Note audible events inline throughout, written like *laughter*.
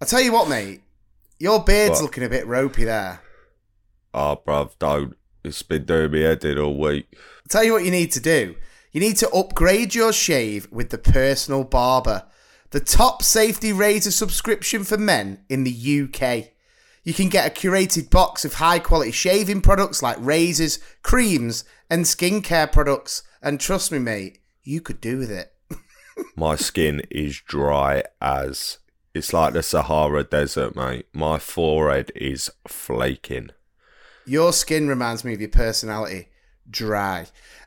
I tell you what, mate, your beard's What? looking a bit ropey there. Oh, bruv, don't. It's been doing me head in all week. I tell you what you need to do. You need to upgrade your shave with the personal barber, the top safety razor subscription for men in the UK. You can get a curated box of high quality shaving products like razors, creams, and skincare products. And trust me, mate, you could do with it. *laughs* My skin is dry as. It's like the Sahara Desert, mate. My forehead is flaking. Your skin reminds me of your personality. Dry.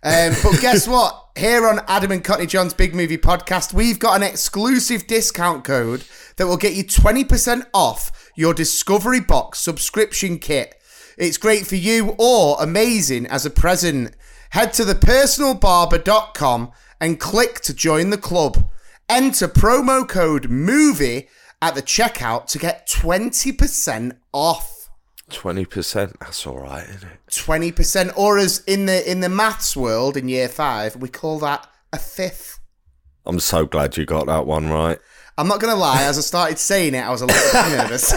Um, but guess *laughs* what? Here on Adam and Cockney John's Big Movie Podcast, we've got an exclusive discount code that will get you 20% off your Discovery Box subscription kit. It's great for you or amazing as a present. Head to thepersonalbarber.com and click to join the club. Enter promo code MOVIE at the checkout to get 20% off. 20%, that's alright, isn't it? twenty percent, or as in the in the maths world in year five, we call that a fifth. I'm so glad you got that one right. I'm not gonna lie, as I started saying it, I was a little bit *laughs* nervous.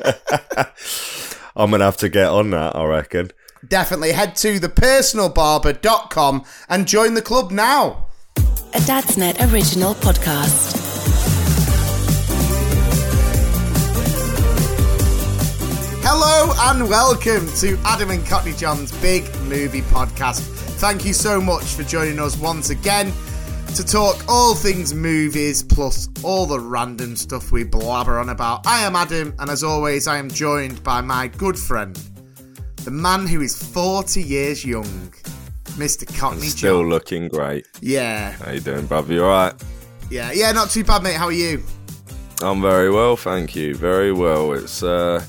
*laughs* I'm going to have to get on that, I reckon. Definitely head to thepersonalbarber.com and join the club now. A Dadsnet original podcast. Hello and welcome to Adam and Cockney John's Big Movie Podcast. Thank you so much for joining us once again to talk all things movies plus all the random stuff we blabber on about. I am Adam, and as always, I am joined by my good friend, the man who is 40 years young, Mr. Cockney Still John. looking great. Yeah, How you doing, bruv? You alright? yeah, yeah, not too bad, mate. How are you? I'm very well, thank you. Very well. It's uh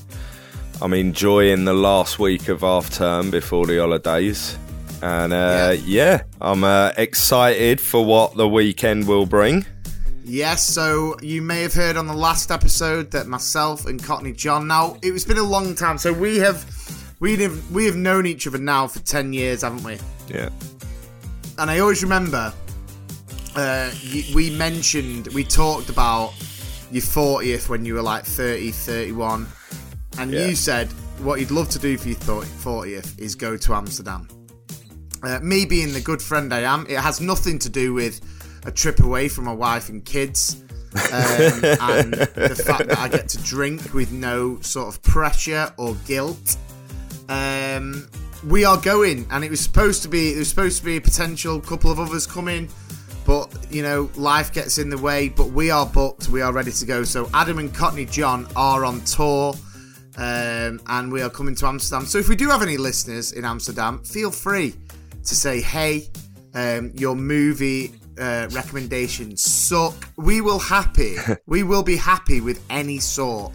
I'm enjoying the last week of half term before the holidays. And uh yeah, I'm uh, excited for what the weekend will bring. Yes, so you may have heard on the last episode that myself and Cockney John. Now it's been a long time, so we have we have we have known each other now for ten years, haven't we? Yeah. And I always remember uh, we mentioned we talked about your 40th when you were like 30, 31, and Yeah. you said what you'd love to do for your 40th is go to Amsterdam. Uh, me being the good friend I am, it has nothing to do with a trip away from my wife and kids. um, *laughs* and the fact that I get to drink with no sort of pressure or guilt. Um, we are going, and it was supposed to be. There was supposed to be a potential couple of others coming, but you know, life gets in the way. But we are booked. We are ready to go. So Adam and Cockney John are on tour, um, and we are coming to Amsterdam. So if we do have any listeners in Amsterdam, feel free to say, "Hey, um, your movie." Uh, recommendations suck. We will happy. *laughs* we will be happy with any sort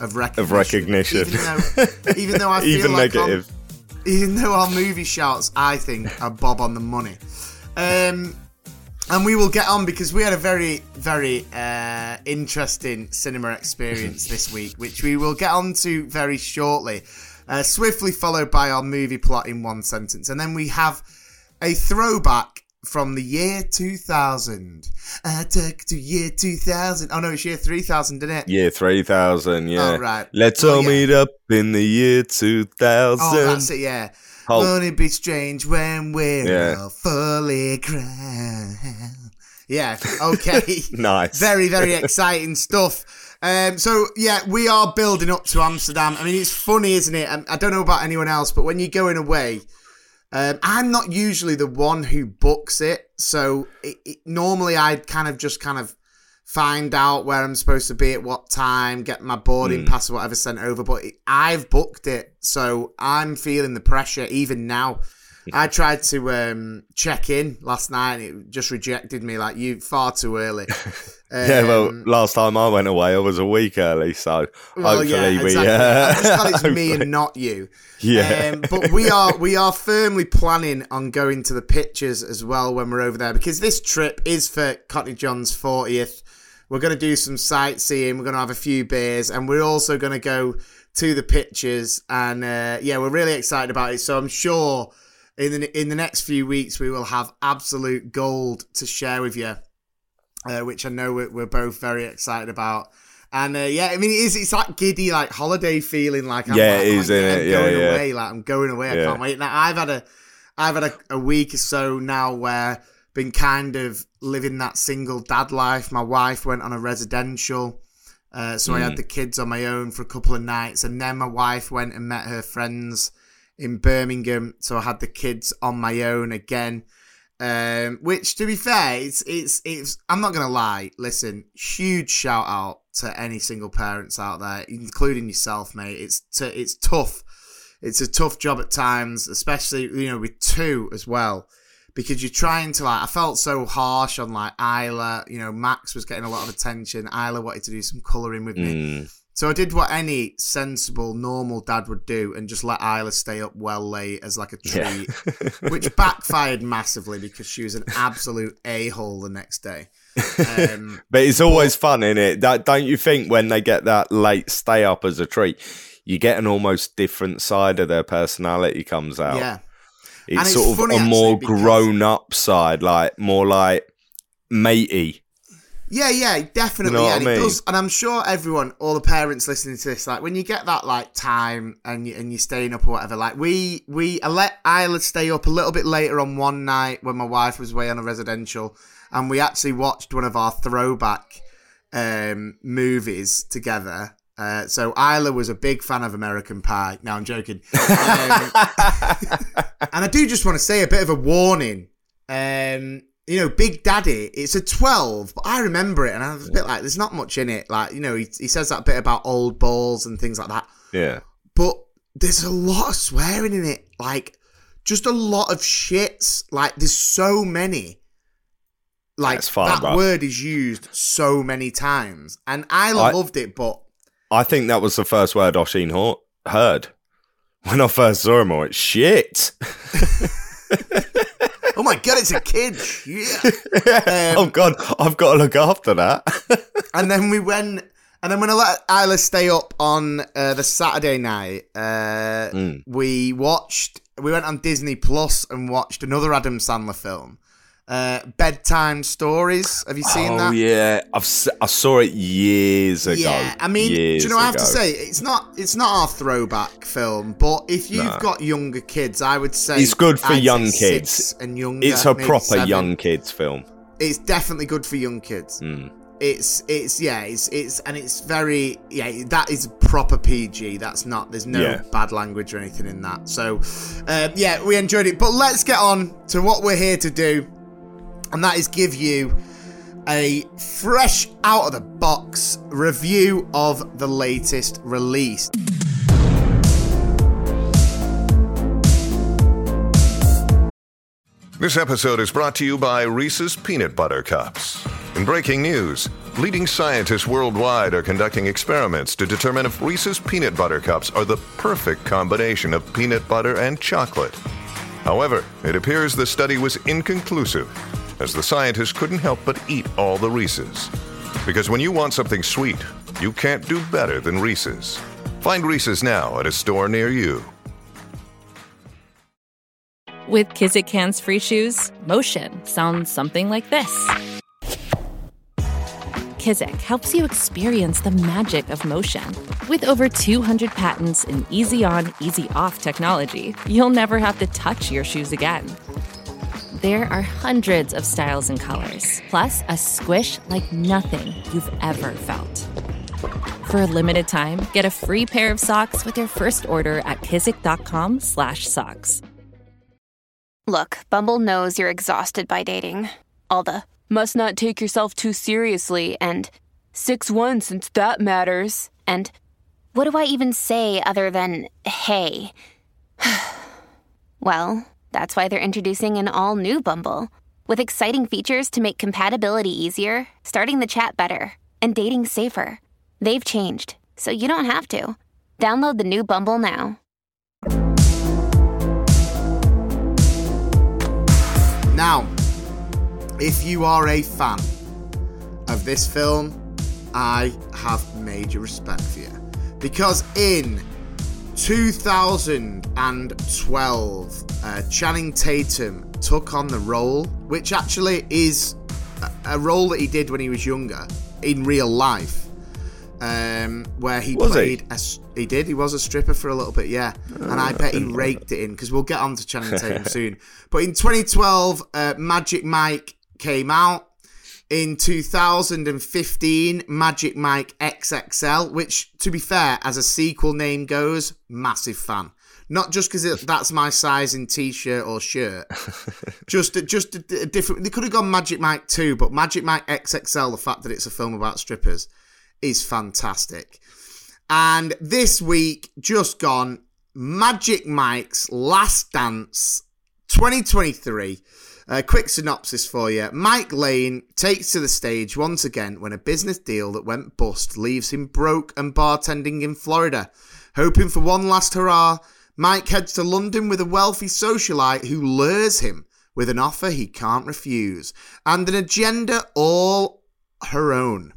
of recognition. recognition. Even though, even though I *laughs* feel Even like negative. even though our movie shouts, I think, are Bob on the money. Um, and we will get on because we had a very, very uh, interesting cinema experience this *laughs* week, which we will get on to very shortly. Uh, swiftly followed by our movie plot in one sentence. And then we have a throwback from the year 2000. I took to year 2000. Oh, no, it's year 3000, didn't it? Year 3000, yeah. Oh, right. Let's Well, all yeah. meet up in the year 2000. Oh, that's it, yeah. Hulk. Won't it be strange when we're Yeah. all fully crowned? Yeah, okay. *laughs* Nice. very, very exciting stuff. Um, so yeah, we are building up to Amsterdam. I mean, it's funny, isn't it? I don't know about anyone else, but when you're going away, um, I'm not usually the one who books it. So it, it, normally I'd kind of just kind of find out where I'm supposed to be at what time, get my boarding mm. pass or whatever sent over. But it, I've booked it, so I'm feeling the pressure even now. I tried to um, check in last night and it just rejected me like you far too early. Um, *laughs* yeah, well, um, last time I went away, I was a week early, so well, hopefully yeah, exactly. we. Uh, I'm just it's *laughs* me and not you. Yeah, um, but we are we are firmly planning on going to the pictures as well when we're over there because this trip is for Cockney John's 40th. We're going to do some sightseeing. We're going to have a few beers, and we're also going to go to the pictures. And uh, yeah, we're really excited about it. So I'm sure in the in the next few weeks we will have absolute gold to share with you, uh, which I know we're, we're, both very excited about. And uh, yeah, I mean, it is. It's that giddy, like holiday feeling. Like I'm, yeah, like, it is. Like, it? Yeah, going yeah. away. Like I'm going away. I can't wait. Now I've had a, I've had a, a week or so now where been kind of living that single dad life. My wife went on a residential. Uh, so mm. I had mm. the kids on my own for a couple of nights, and then my wife went and met her friends in Birmingham, so I had the kids on my own again. Um, which, to be fair, it's it's it's. I'm not gonna lie. Listen, huge shout out to any single parents out there, including yourself, mate. It's t- it's tough. It's a tough job at times, especially you know with two as well, because you're trying to like. I felt so harsh on like Isla. You know, Max was getting a lot of attention. Isla wanted to do some colouring with me. Mm. So I did what any sensible, normal dad would do and just let Isla stay up well late as like a treat, yeah. *laughs* which backfired massively because she was an absolute a hole the next day. Um, *laughs* but it's always but, fun, isn't it? That, don't you think when they get that late stay up as a treat, you get an almost different side of their personality comes out. Yeah. It's, it's sort of a more grown up side, like more like matey yeah, yeah, definitely. You know and I mean? it does, and I'm sure everyone, all the parents listening to this, like when you get that like time and you, and you're staying up or whatever, like we we I let Isla stay up a little bit later on one night when my wife was away on a residential, and we actually watched one of our throwback um, movies together. Uh, so Isla was a big fan of American Pie. Now I'm joking, *laughs* um, and I do just want to say a bit of a warning. Um, you know, Big Daddy, it's a 12, but I remember it and I was a bit like, there's not much in it. Like, you know, he, he says that bit about old balls and things like that. Yeah. But there's a lot of swearing in it. Like, just a lot of shits. Like, there's so many. Like, fine, that bro. word is used so many times. And I, I loved it, but. I think that was the first word Oshin heard. When I first saw him, I went, shit. *laughs* oh my god, it's a kid. *laughs* Yeah. Um, oh god, I've got to look after that. *laughs* and then we went, and then when I let Isla stay up on uh, the Saturday night, uh, mm. we watched. We went on Disney Plus and watched another Adam Sandler film. Uh, bedtime stories. Have you seen oh, that? Oh yeah, I've I saw it years ago. Yeah, I mean, years do you know? I have to say it's not it's not our throwback film, but if you've no. got younger kids, I would say it's good for I'd young kids and younger. It's a proper seven. young kids film. It's definitely good for young kids. Mm. It's it's yeah it's it's and it's very yeah that is proper PG. That's not there's no yeah. bad language or anything in that. So uh, yeah, we enjoyed it. But let's get on to what we're here to do and that is give you a fresh out of the box review of the latest release. This episode is brought to you by Reese's Peanut Butter Cups. In breaking news, leading scientists worldwide are conducting experiments to determine if Reese's Peanut Butter Cups are the perfect combination of peanut butter and chocolate. However, it appears the study was inconclusive as the scientists couldn't help but eat all the Reese's. Because when you want something sweet, you can't do better than Reese's. Find Reese's now at a store near you. With Kizik hands free shoes, motion sounds something like this. Kizik helps you experience the magic of motion. With over 200 patents and easy on, easy off technology, you'll never have to touch your shoes again. There are hundreds of styles and colors, plus a squish like nothing you've ever felt. For a limited time, get a free pair of socks with your first order at kizik.com/socks. Look, Bumble knows you're exhausted by dating. All the must not take yourself too seriously and 6-1 since that matters. And what do I even say other than hey? *sighs* well, that's why they're introducing an all new Bumble with exciting features to make compatibility easier, starting the chat better, and dating safer. They've changed, so you don't have to. Download the new Bumble now. Now, if you are a fan of this film, I have major respect for you. Because in 2012, uh, Channing Tatum took on the role, which actually is a, a role that he did when he was younger in real life. Um, where he Was he? played a s- he did he was a stripper for a little bit yeah and I bet he raked it in because we'll get on to Channing Tatum *laughs* soon but in 2012 uh, Magic Mike came out in 2015 Magic Mike XXL which to be fair as a sequel name goes massive fan not just because that's my size in t-shirt or shirt *laughs* just a, just a, a different they could have gone Magic Mike 2 but Magic Mike XXL the fact that it's a film about strippers is fantastic. And this week, just gone, Magic Mike's Last Dance 2023. A quick synopsis for you. Mike Lane takes to the stage once again when a business deal that went bust leaves him broke and bartending in Florida. Hoping for one last hurrah, Mike heads to London with a wealthy socialite who lures him with an offer he can't refuse and an agenda all her own.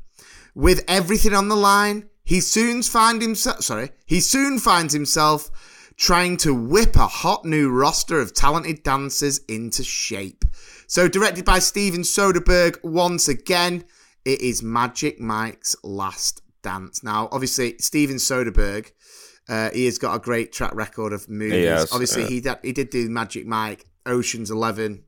With everything on the line, he soon finds himself sorry, he soon finds himself trying to whip a hot new roster of talented dancers into shape. So directed by Steven Soderbergh once again, it is Magic Mike's last dance. Now, obviously, Steven Soderbergh, uh, he has got a great track record of movies. obviously, yeah. he did, he did do Magic Mike, Ocean's 11,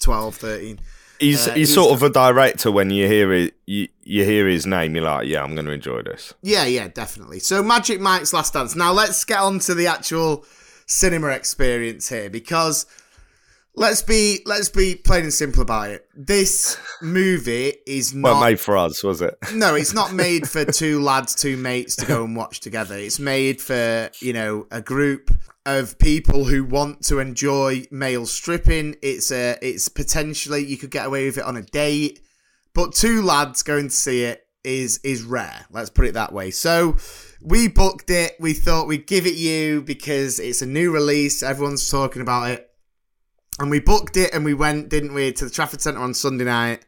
12, 13. He's Uh, he's he's- sort of a director when you hear it, you, you hear his name, you're like, yeah, I'm going to enjoy this. Yeah, yeah, definitely. So Magic Mike's Last Dance. Now let's get on to the actual cinema experience here because let's be let's be plain and simple about it. This movie is not Well, made for us, was it? *laughs* no, it's not made for two lads, two mates to go and watch together. It's made for, you know, a group of people who want to enjoy male stripping. It's a it's potentially you could get away with it on a date, but two lads going to see it is is rare. Let's put it that way. So we booked it. We thought we'd give it you because it's a new release. Everyone's talking about it. And we booked it and we went, didn't we, to the Trafford Centre on Sunday night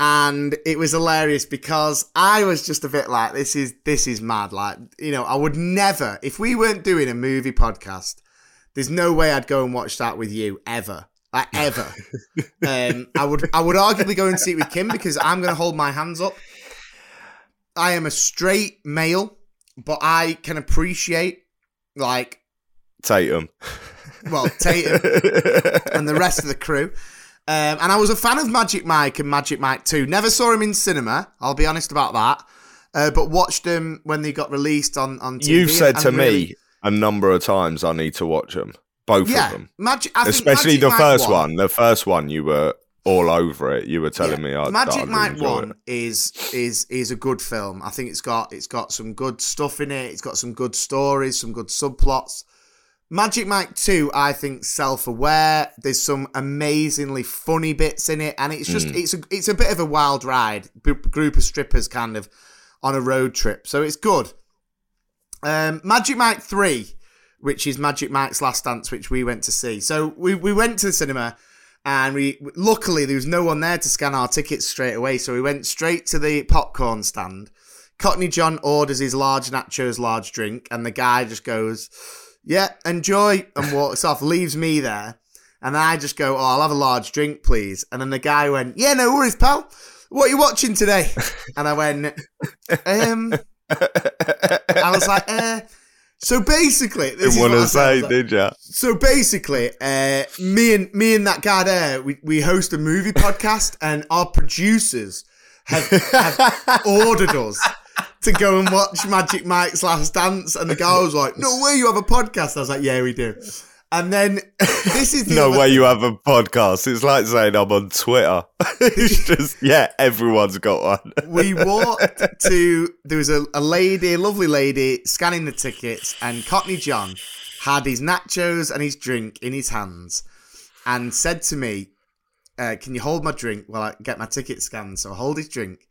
and it was hilarious because I was just a bit like, this is this is mad. Like, you know, I would never, if we weren't doing a movie podcast, there's no way I'd go and watch that with you ever. Like ever. *laughs* um, I would I would arguably go and see it with Kim because I'm gonna hold my hands up. I am a straight male, but I can appreciate like Tatum. Well, Tatum and the rest of the crew. Um, and I was a fan of Magic Mike and Magic Mike 2. Never saw him in cinema, I'll be honest about that. Uh, but watched them when they got released on, on TV. You've said to really- me a number of times I need to watch them, both yeah, of them. Magic, I think Especially Magic the Mike first one. The first one, you were all over it. You were telling me I Magic Mike One it. is is is a good film. I think it's got it's got some good stuff in it. It's got some good stories, some good subplots. Magic Mike Two, I think, self-aware. There's some amazingly funny bits in it, and it's just Mm. it's a it's a bit of a wild ride. B- group of strippers kind of on a road trip, so it's good. Um, Magic Mike Three, which is Magic Mike's Last Dance, which we went to see. So we we went to the cinema, and we luckily there was no one there to scan our tickets straight away, so we went straight to the popcorn stand. Cockney John orders his large nachos, large drink, and the guy just goes, "Yeah, enjoy," and walks off, leaves me there. And I just go, "Oh, I'll have a large drink, please." And then the guy went, "Yeah, no worries, pal. What are you watching today?" *laughs* And I went, "Um." I was like, uh, so basically, this Didn't want to say, did ya? so basically, uh, me and me and that guy there, we, we host a movie podcast, and our producers have, have *laughs* ordered us *laughs* to go and watch Magic Mike's Last Dance, and the guy was like, "No way, you have a podcast." I was like, "Yeah, we do." And then *laughs* this is the no way thing. you have a podcast. It's like saying I'm on Twitter. *laughs* it's just yeah, everyone's got one. we walked to there was a, a lady, a lovely lady, scanning the tickets, and Cockney John had his nachos and his drink in his hands, and said to me, uh, "Can you hold my drink while I get my ticket scanned?" So I hold his drink,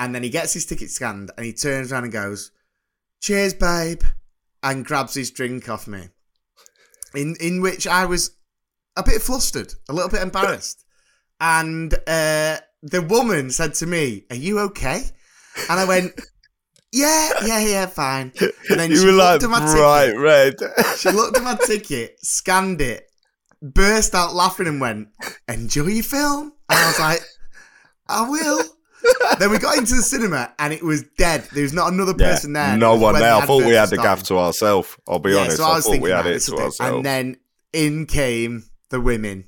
and then he gets his ticket scanned, and he turns around and goes, "Cheers, babe," and grabs his drink off me. In in which I was a bit flustered, a little bit embarrassed. And uh, the woman said to me, Are you okay? And I went, Yeah, yeah, yeah, fine. And then You she were like looked at my bright ticket. red. She looked at my ticket, scanned it, burst out laughing, and went, Enjoy your film. And I was like, I will. Then we got into the cinema and it was dead. There was not another Yeah, person there. no one there. I thought we had the gaff to ourselves. I'll be honest. so I, was thought thinking we had it to ourselves. And then in came the women.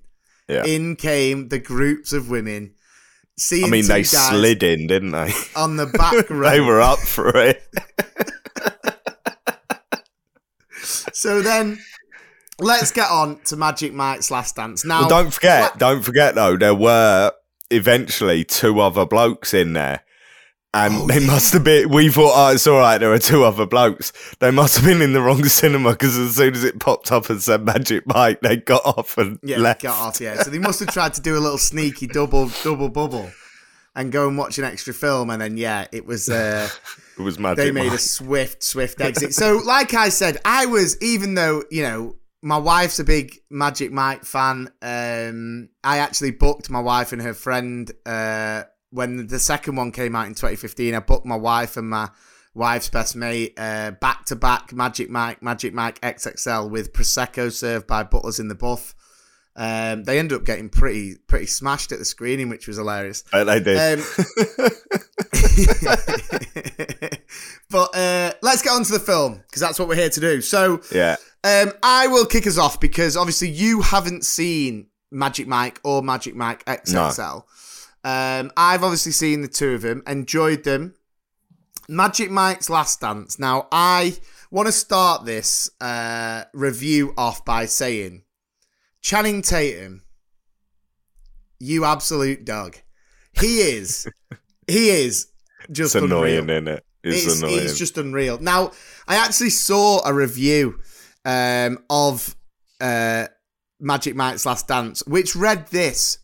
yeah. In came the groups of women. Seeing I mean, they slid in, didn't they? on the back *laughs* row. they were up for it. *laughs* So then, let's get on to Magic Mike's Last Dance. Now, Well, don't forget, what- don't forget though, there were eventually two other blokes in there. And Oh, they yeah. must have been. We thought, oh, it's all right. There are two other blokes. They must have been in the wrong cinema because as soon as it popped up and said Magic Mike, they got off and yeah, left. got off. Yeah, so they must have tried to do a little sneaky double double bubble, and go and watch an extra film, and then yeah, it was. Uh, *laughs* It was Magic they made Mike. a swift, swift exit. So, like I said, I was even though you know my wife's a big Magic Mike fan. Um, I actually booked my wife and her friend uh, when the second one came out in 2015. I booked my wife and my wife's best mate back to back Magic Mike, Magic Mike XXL with prosecco served by Butlers in the Buff. Um, they ended up getting pretty pretty smashed at the screening, which was hilarious. But they did. Um, *laughs* *laughs* but uh, let's get on to the film because that's what we're here to do. So, yeah. um, I will kick us off because obviously you haven't seen Magic Mike or Magic Mike XXL. Um, I've obviously seen the two of them, enjoyed them. Magic Mike's Last Dance. Now, I want to start this uh, review off by saying Channing Tatum, you absolute dog. He is. he is just It's annoying, unreal. isn't it? It's, It's, annoying. it's just unreal. Now, I actually saw a review um, of uh, Magic Mike's Last Dance, which read this.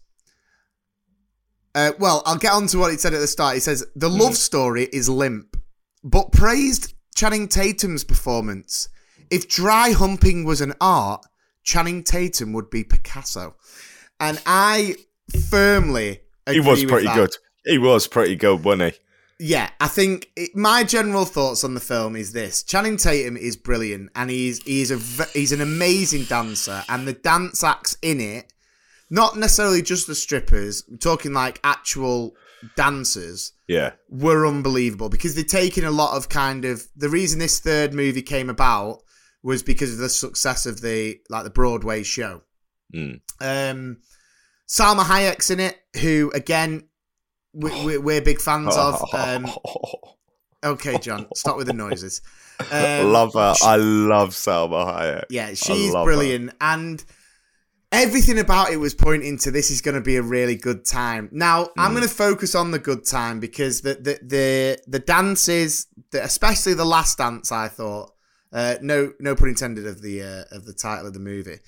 Uh, well, I'll get on to what it said at the start. It says the love story is limp, but praised Channing Tatum's performance. If dry humping was an art, Channing Tatum would be Picasso, and I firmly he agree was with pretty good. He was pretty good, wasn't he? Yeah, I think it, my general thoughts on the film is this: Channing Tatum is brilliant, and he's he's a he's an amazing dancer, and the dance acts in it, not necessarily just the strippers, I'm talking like actual dancers, Yeah. were unbelievable because they're taking a lot of kind of the reason this third movie came about was because of the success of the like the Broadway show. Mm. Um, Salma Hayek's in it, who again we, we, we're big fans of. Um, *laughs* okay, John, stop with the noises. Um, *laughs* love her. I love Salma Hayek. yeah, she's love her. brilliant, and everything about it was pointing to this is going to be a really good time. Now, I'm Mm. going to focus on the good time because the the the, the dances, the, especially the last dance, I thought, uh, no no pun intended of the uh, of the title of the movie,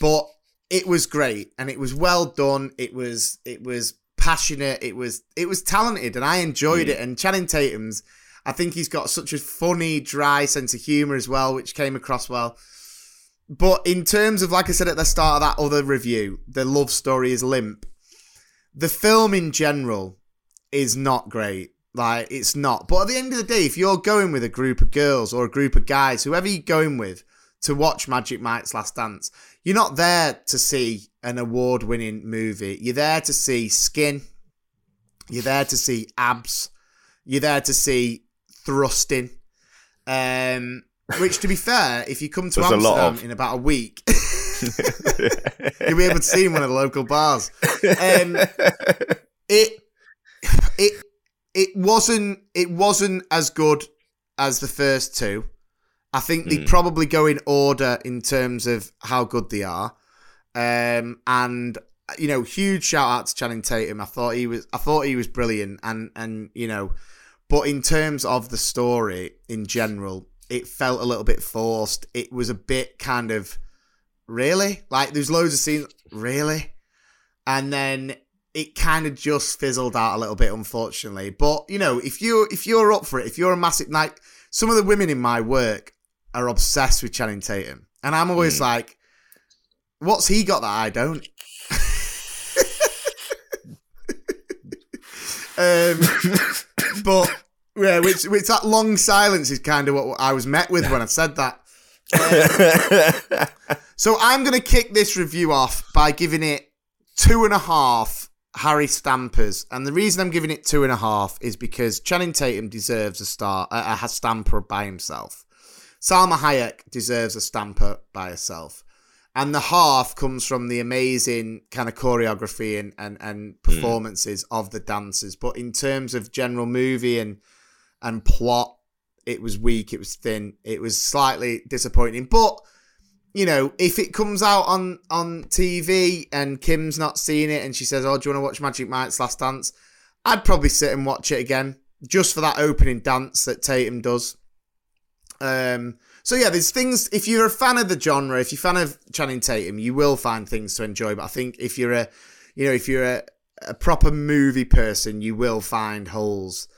but it was great and it was well done. It was it was passionate. It was it was talented, and I enjoyed Mm. it. And Channing Tatum's. I think he's got such a funny, dry sense of humor as well, which came across well. But in terms of, like I said at the start of that other review, the love story is limp. The film in general is not great. Like, it's not. But at the end of the day, if you're going with a group of girls or a group of guys, whoever you're going with, to watch Magic Mike's Last Dance, you're not there to see an award winning movie. You're there to see skin. You're there to see abs. You're there to see thrusting. Um, which, to be fair, if you come to There's Amsterdam of- in about a week, *laughs* you'll be able to see in one of the local bars. Um, it it it wasn't it wasn't as good as the first two. I think they Mm. probably go in order in terms of how good they are. Um, and you know, huge shout out to Channing Tatum. I thought he was I thought he was brilliant and and you know, but in terms of the story in general, it felt a little bit forced. It was a bit kind of really like there's loads of scenes really, and then it kind of just fizzled out a little bit, unfortunately. But you know, if you if you're up for it, if you're a massive like some of the women in my work are obsessed with Channing Tatum, and I'm always like, what's he got that I don't? *laughs* um, but yeah, which which that long silence is kind of what I was met with when I said that. *laughs* So I'm going to kick this review off by giving it two and a half Harry Stampers, and the reason I'm giving it two and a half is because Channing Tatum deserves a star, a, a stamper by himself. Salma Hayek deserves a stamper by herself, and the half comes from the amazing kind of choreography and and, and hmm. performances of the dancers. But in terms of general movie and and plot, it was weak, it was thin, it was slightly disappointing, but you know, if it comes out on on TV and Kim's not seeing it and she says, "Oh, do you want to watch Magic Mike's Last Dance?" I'd probably sit and watch it again just for that opening dance that Tatum does. Um, so yeah, there's things. If you're a fan of the genre, if you're a fan of Channing Tatum, you will find things to enjoy. But I think if you're a, you know, if you're a, a proper movie person, you will find holes.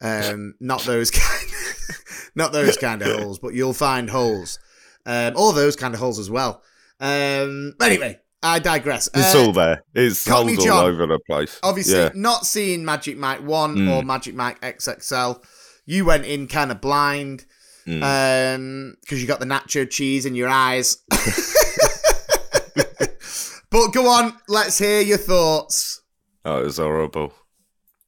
Um, not those kind, *laughs* not those kind of holes, but you'll find holes. Um, all those kind of holes as well. Um, but anyway, I digress. It's Uh, all there. It's Cockney holes John. all over the place. Obviously, yeah. not seeing Magic Mike 1 Mm. or Magic Mike XXL. You went in kind of blind Mm. because you got the nacho cheese in your eyes. *laughs* but go on, let's hear your thoughts. Oh, it was horrible.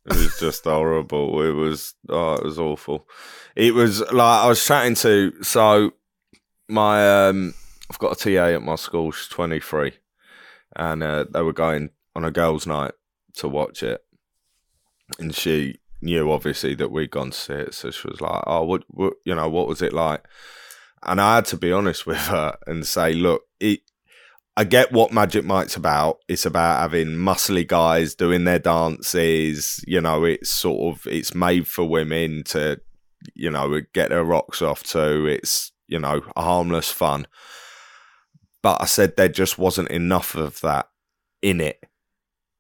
It was just horrible. It was oh, it was awful. It was like I was chatting to so my um I've got a TA at my school, she's twenty three. And uh, they were going on a girls' night to watch it. And she knew obviously that we'd gone to see it, so she was like, Oh, what, what you know, what was it like? And I had to be honest *laughs* with her and say, Look, it I get what Magic Mike's about. It's about having muscly guys doing their dances. You know, it's sort of it's made for women to, you know, get their rocks off to. It's you know harmless fun. But I said there just wasn't enough of that in it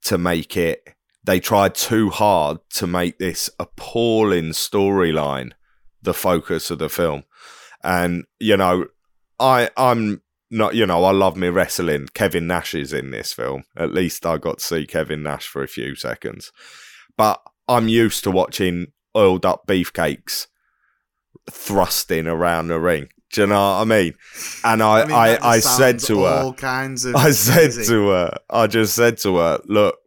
to make it. They tried too hard to make this appalling storyline the focus of the film, and you know, I I'm not you know I love me wrestling. Kevin Nash is in this film. At least I got to see Kevin Nash for a few seconds. But I'm used to watching oiled up beefcakes thrusting around the ring. Do you know what I mean? And I mean, I, I, said to her, all kinds of. I said crazy. to her, I just said to her, look,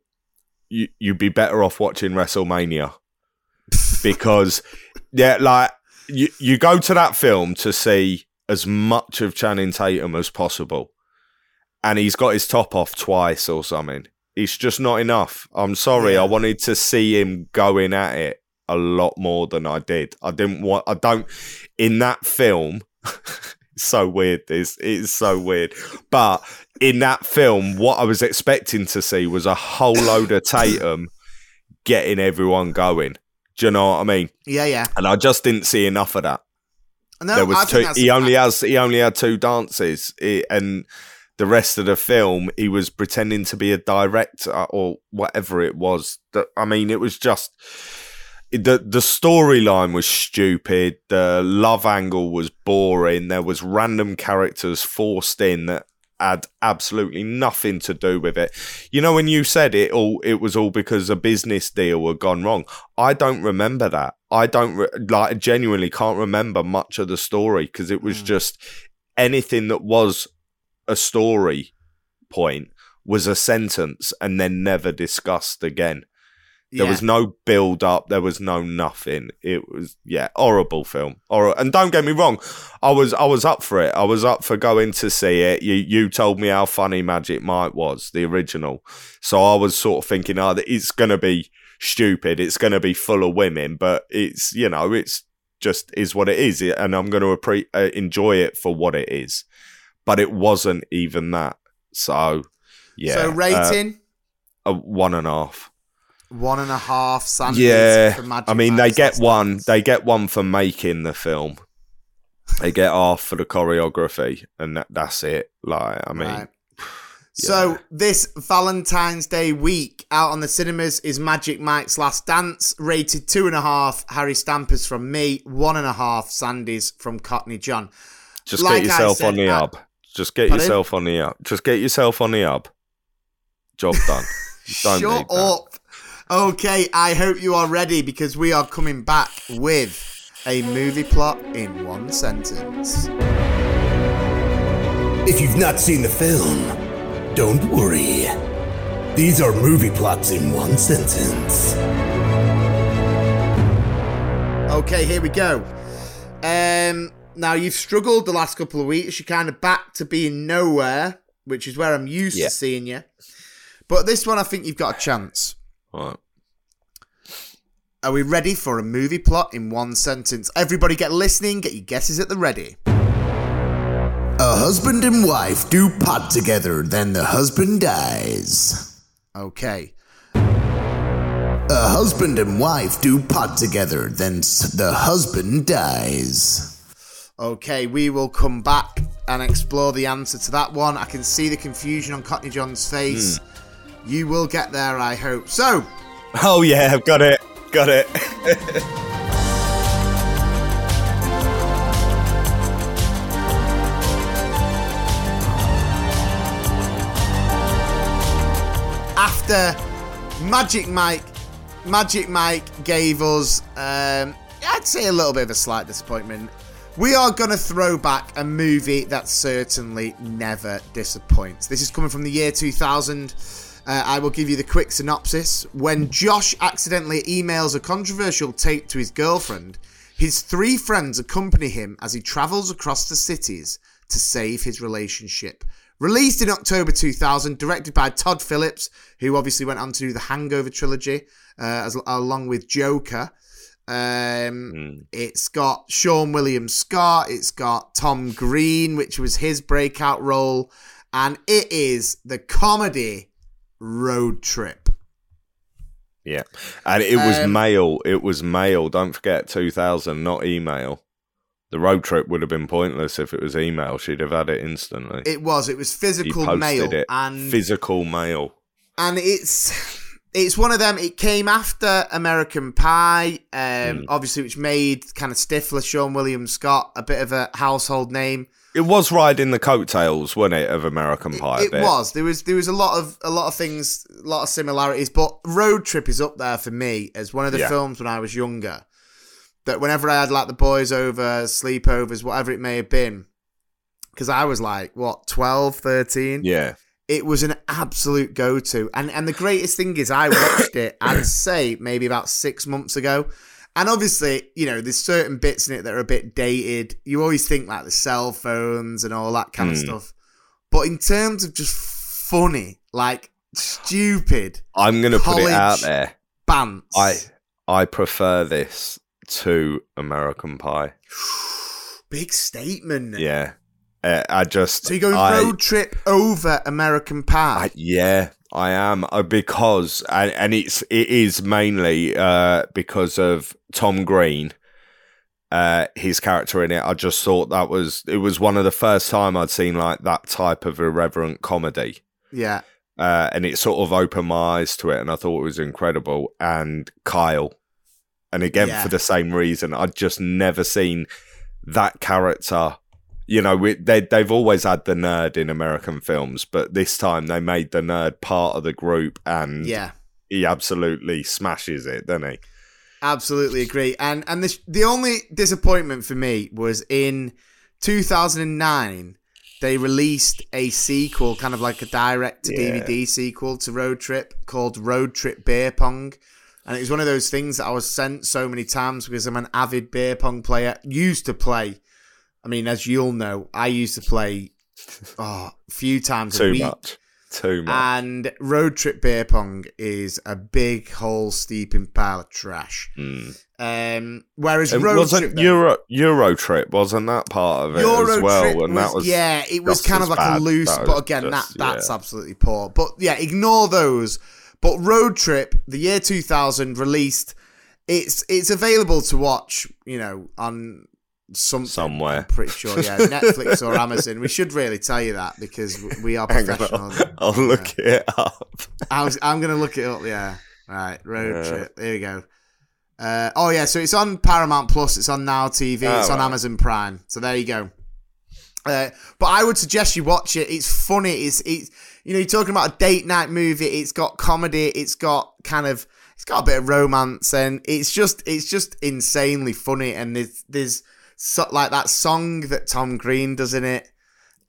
you you'd be better off watching WrestleMania because yeah, like you you go to that film to see as much of Channing Tatum as possible, and he's got his top off twice or something. It's just not enough. I'm sorry. Yeah. I wanted to see him going at it a lot more than I did. I didn't want. I don't in that film. *laughs* it's so weird. This it's so weird. But in that film, what I was expecting to see was a whole load of Tatum getting everyone going. Do you know what I mean? Yeah, yeah. And I just didn't see enough of that. No, there was I two. He only has. He only had two dances, He- and the rest of the film, he was pretending to be a director or whatever it was. That I mean, it was just the the storyline was stupid. The love angle was boring. There was random characters forced in that had absolutely nothing to do with it. You know, when you said it all, it was all because a business deal had gone wrong. I don't remember that. I don't re- like. Genuinely can't remember much of the story because it was mm. just anything that was a story point was a sentence and then never discussed again. There Yeah. was no build up. There was no nothing. It was yeah, horrible film. Or and don't get me wrong, I was I was up for it. I was up for going to see it. You you told me how funny Magic Mike was, the original. So I was sort of thinking, oh, it's gonna be stupid. It's going to be full of women, but it's you know it's just is what it is, and I'm going to appre- uh, enjoy it for what it is. But it wasn't even that. So yeah. So rating uh, a one and a half. One and a half. Sandys Yeah, I mean they get one. They get one for making the film. They get half for the choreography, and that, that's it. Like, I mean, Right. So this Valentine's Day week out on the cinemas is Magic Mike's Last Dance, rated two and a half. Harry Stampers from me, one and a half. Sandy's from Cockney John. just like get yourself said, on the I- hub. Just get Pardon? yourself on the hub. Just get yourself on the hub. Job done. *laughs* Don't Shut up. Okay, I hope you are ready because we are coming back with a movie plot in one sentence. If you've not seen the film, don't worry. These are movie plots in one sentence. Okay, here we go. Um, now you've struggled the last couple of weeks. You're kind of back to being nowhere, which is where I'm used Yeah. to seeing you. But this one, I think you've got a chance. Right. Are we ready for a movie plot in one sentence? Everybody get listening, get your guesses at the ready. A husband and wife do pot together, then the husband dies. Okay. A husband and wife do pot together, then the husband dies. Okay, we will come back and explore the answer to that one. I can see the confusion on Cockney John's face. Hmm. You will get there, I hope. So, Oh yeah, I've got it. Got it. *laughs* after Magic Mike, Magic Mike gave us, um, I'd say a little bit of a slight disappointment. We are going to throw back a movie that certainly never disappoints. This is coming from the year 2000. Uh, I will give you the quick synopsis. When Josh accidentally emails a controversial tape to his girlfriend, his three friends accompany him as he travels across the cities to save his relationship. Released in October 2000, directed by Todd Phillips, who obviously went on to do the Hangover trilogy, uh, as, along with Joker. Um, It's got Seann William Scott, it's got Tom Green, which was his breakout role, and it is the comedy Road Trip. yeah, and it was Um, mail. It was mail. Don't forget, two thousand, not email. The road trip would have been pointless if it was email. She'd have had it instantly. It was, it was physical mail, it. and Physical mail. and it's *laughs* it's one of them. It came after American Pie, um, Hmm. obviously, which made kind of Stifler, Seann William Scott, a bit of a household name. It was riding the coattails, wasn't it, of American Pie? a it was there was there was a lot of a lot of things, a lot of similarities. But Road Trip is up there for me as one of the Yeah. films when I was younger. That whenever I had like the boys over, sleepovers, whatever it may have been, because I was like what 12, 13. Yeah. It was an absolute go-to and and the greatest thing is i watched it i'd say maybe about six months ago and obviously you know there's certain bits in it that are a bit dated you always think like the cell phones and all that kind of Hmm. stuff but in terms of just funny like stupid I'm gonna put it out there. bants I I prefer this to American Pie. *sighs* big statement Yeah. Uh, I just so you're going I, road trip over american pie I, yeah, I am uh, because and, and it's it is mainly uh, because of Tom Green, uh, his character in it. I just thought that was it was one of the first time I'd seen like that type of irreverent comedy, yeah uh, and it sort of opened my eyes to it, and I thought it was incredible. And Kyle, and again Yeah. for the same reason, I'd just never seen that character. You know, we, they they've always had the nerd in American films, but this time they made the nerd part of the group, and yeah he absolutely smashes it, doesn't he? Absolutely agree. And and the the only disappointment for me was in 2009 they released a sequel, kind of like a direct to DVD sequel to Road Trip called Road Trip Beer Pong. And it was one of those things that I was sent so many times because I'm an avid beer pong player. Used to play. I mean, as you'll know, I used to play *laughs* oh, a few times a Too week. much. Too much. And road trip beer pong is a big hole steeping pile of trash. Um, whereas It road wasn't trip though- Euro Euro trip, wasn't that part of it Euro as well? trip and was, that was yeah, it was kind of like bad. a loose, That but again, just- that that's yeah. absolutely poor. But yeah, ignore those. But Road Trip, the year 2000, released. It's it's available to watch, you know, on some Somewhere. I'm pretty sure, yeah, *laughs* Netflix or Amazon. We should really tell you that because we are *laughs* Hang on, professional. I'll, I'll look it up. I was, I'm gonna look it up. Yeah, right. Road Yeah. trip. There we go. Uh, oh yeah, so it's on Paramount Plus. It's on Now TV. Oh, it's on right. Amazon Prime. So there you go. Uh, but I would suggest you watch it. It's funny. It's it's you know you're talking about a date night movie. It's got comedy. It's got kind of it's got a bit of romance, and it's just it's just insanely funny. And there's there's so, like that song that Tom Green does in it.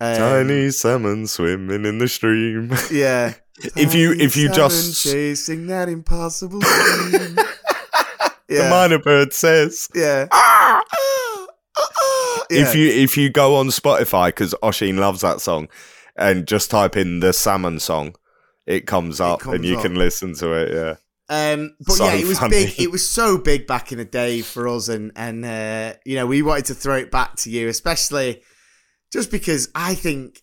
Um, Tiny salmon swimming in the stream. *laughs* Yeah. *laughs* If you- if you just- chasing that impossible dream. *laughs* The yeah. minor bird says. Ah, ah, ah, yeah. If you if you go on Spotify because Oshin loves that song, and just type in the salmon song, it comes up comes and you up. can listen to it. Yeah. Um, but So yeah, it was funny. big. It was so big back in the day for us, and and uh, you know we wanted to throw it back to you, especially just because I think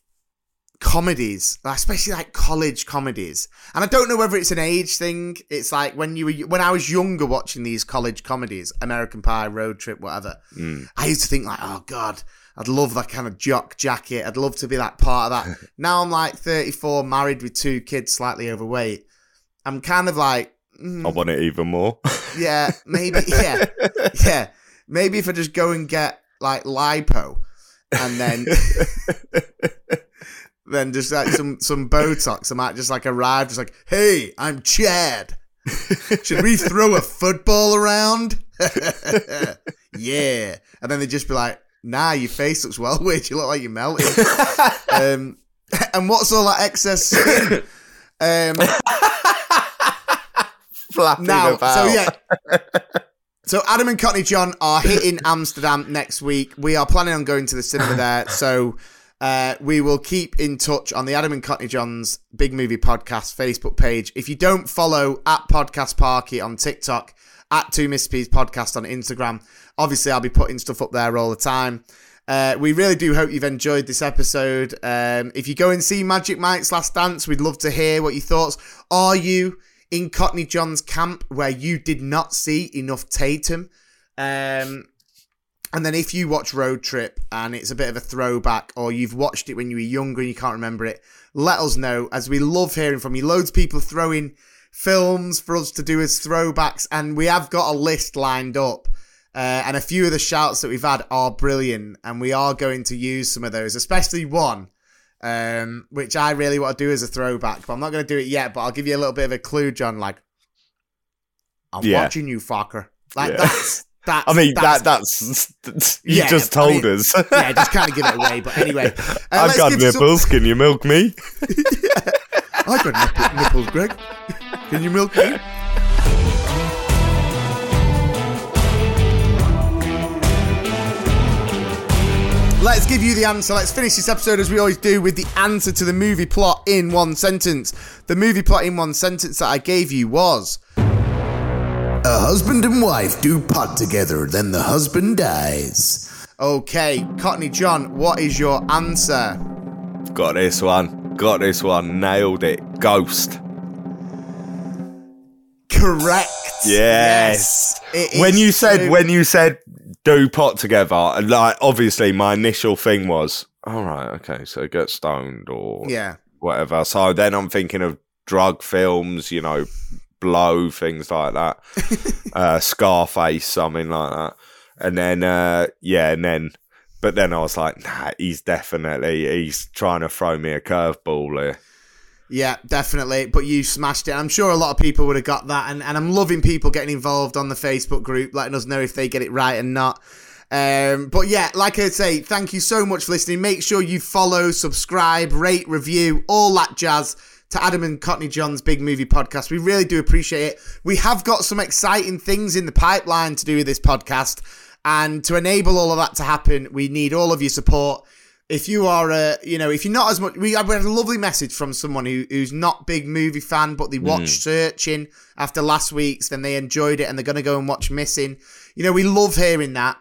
comedies, especially like college comedies, and I don't know whether it's an age thing. It's like when you were when I was younger watching these college comedies, American Pie, Road Trip, whatever. I used to think like, oh god. I'd love that kind of jock jacket. I'd love to be that part of that. *laughs* now I'm like 34, married with two kids, slightly overweight. I'm kind of like, mm, I want it even more. *laughs* yeah, maybe. Yeah, yeah. Maybe if I just go and get like lipo, and then *laughs* then just like some some Botox, I might just like arrive, just like, hey, I'm Chad. Should we throw a football around? *laughs* yeah, and then they'd just be like, nah, your face looks well weird. You look like you're melting. um, and what's all that excess skin? Um, Flapping now, about. so yeah. *laughs* So Adam and Cockney John are hitting *laughs* Amsterdam next week. We are planning on going to the cinema there. *laughs* So uh, we will keep in touch on the Adam and Cockney John's Big Movie Podcast Facebook page. If you don't follow at Podcast Parky on TikTok, at Two Miss P's Podcast on Instagram, obviously I'll be putting stuff up there all the time. Uh, we really do hope you've enjoyed this episode. Um, if you go and see Magic Mike's Last Dance, we'd love to hear what your thoughts. Are you in Cockney John's camp where you did not see enough Tatum? Um, and then if you watch Road Trip and it's a bit of a throwback, or you've watched it when you were younger and you can't remember it, let us know as we love hearing from you. Loads of people throwing films for us to do as throwbacks, and we have got a list lined up. Uh, and a few of the shouts that we've had are brilliant, and we are going to use some of those, especially one, um, which I really want to do as a throwback. But I'm not going to do it yet. But I'll give you a little bit of a clue, John. Like, I'm Yeah. watching you, fucker. Like Yeah. that's that's. I mean that's, that that's you Yeah, just I told mean, us. yeah, just kind of give it away. But anyway, *laughs* uh, I've got give some- nipples. Can you milk me? *laughs* *laughs* I've got nipple, nipples, Greg. Can you milk me? Let's give you the answer. Let's finish this episode as we always do with the answer to the movie plot in one sentence. The movie plot in one sentence that I gave you was A husband and wife do pot together, then the husband dies. okay. Cockney John, what is your answer? Got this one. Got this one. Nailed it. Ghost. Correct. Yes. it when you said when you said do pot together, and like obviously my initial thing was, all right, okay, so get stoned or yeah, whatever. So then I'm thinking of drug films, you know, blow things like that, *laughs* uh, Scarface, something like that, and then uh, yeah, and then. But then I was like, nah, he's definitely he's trying to throw me a curveball here. Yeah, definitely. But you smashed it. I'm sure a lot of people would have got that. And, and I'm loving people getting involved on the Facebook group, letting us know if they get it right and not. Um, but yeah, like I say, thank you so much for listening. Make sure you follow, subscribe, rate, review, all that jazz to Adam and Cockney John's Big Movie Podcast. We really do appreciate it. We have got some exciting things in the pipeline to do with this podcast. And to enable all of that to happen, we need all of your support. If you are, uh, you know, if you're not as much, we had we had a lovely message from someone who, who's not big movie fan, but they watched Searching after last week's, then they enjoyed it, and they're going to go and watch Missing. You know, we love hearing that,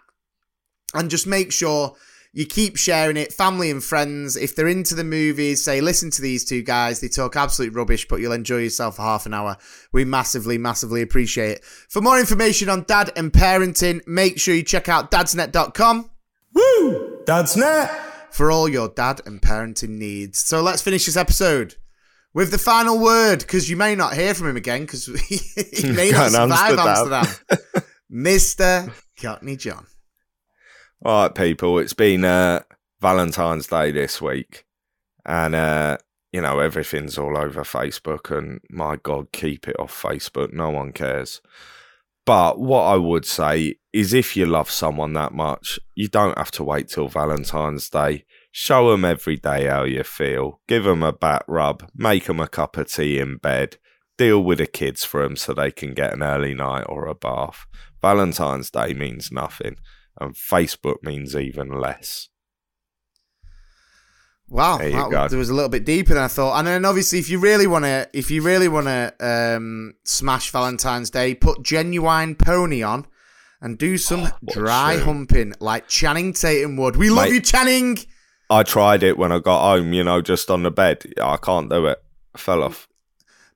and just make sure you keep sharing it, family and friends. If they're into the movies, say, listen to these two guys. They talk absolute rubbish, but you'll enjoy yourself for half an hour. We massively, massively appreciate it. For more information on dad and parenting, make sure you check out dadsnet.com Woo! Dadsnet. For all your dad and parenting needs. So let's finish this episode with the final word, because you may not hear from him again, because *laughs* he may not survive Amsterdam. *laughs* Amsterdam. Mr. Cockney John. All right, people. It's been uh, Valentine's Day this week, and uh, you know everything's all over Facebook. And my God, keep it off Facebook. No one cares. But what I would say is, if you love someone that much, you don't have to wait till Valentine's Day. Show them every day how you feel. Give them a back rub. Make them a cup of tea in bed. Deal with the kids for them so they can get an early night or a bath. Valentine's Day means nothing and Facebook means even less. Wow, There that, there was a little bit deeper than I thought. And then obviously, if you really want to, if you really want to um, smash Valentine's Day, put Ginuwine pony on and do some Oh, dry humping like Channing Tatum would. We love Mate. you, Channing. I tried it when I got home, you know, just on the bed. I can't do it. I fell off.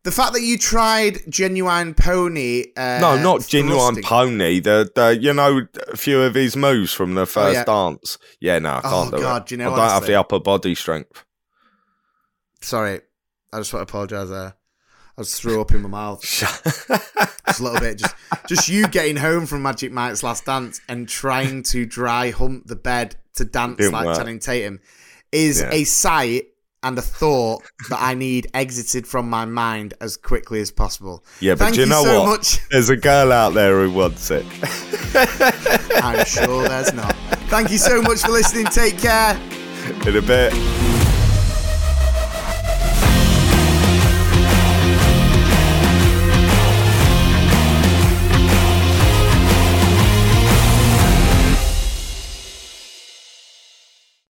The fact that you tried Ginuwine pony. Uh, no, not Ginuwine pony. The, the you know a few of his moves from the first yeah. dance. Yeah, no, I Oh, can't do God, it. do you know I don't have the upper body strength. Sorry, I just want to apologise there. I just threw up in my mouth. *laughs* just a little bit. Just, just you getting home from Magic Mike's Last Dance and trying to dry hump the bed to dance Didn't like work. Channing Tatum is Yeah. a sight and a thought that I need exited from my mind as quickly as possible. Yeah, but Thank do you know so what? much. *laughs* There's a girl out there who wants it. I'm sure there's not. Thank you so much for listening. Take care. In a bit.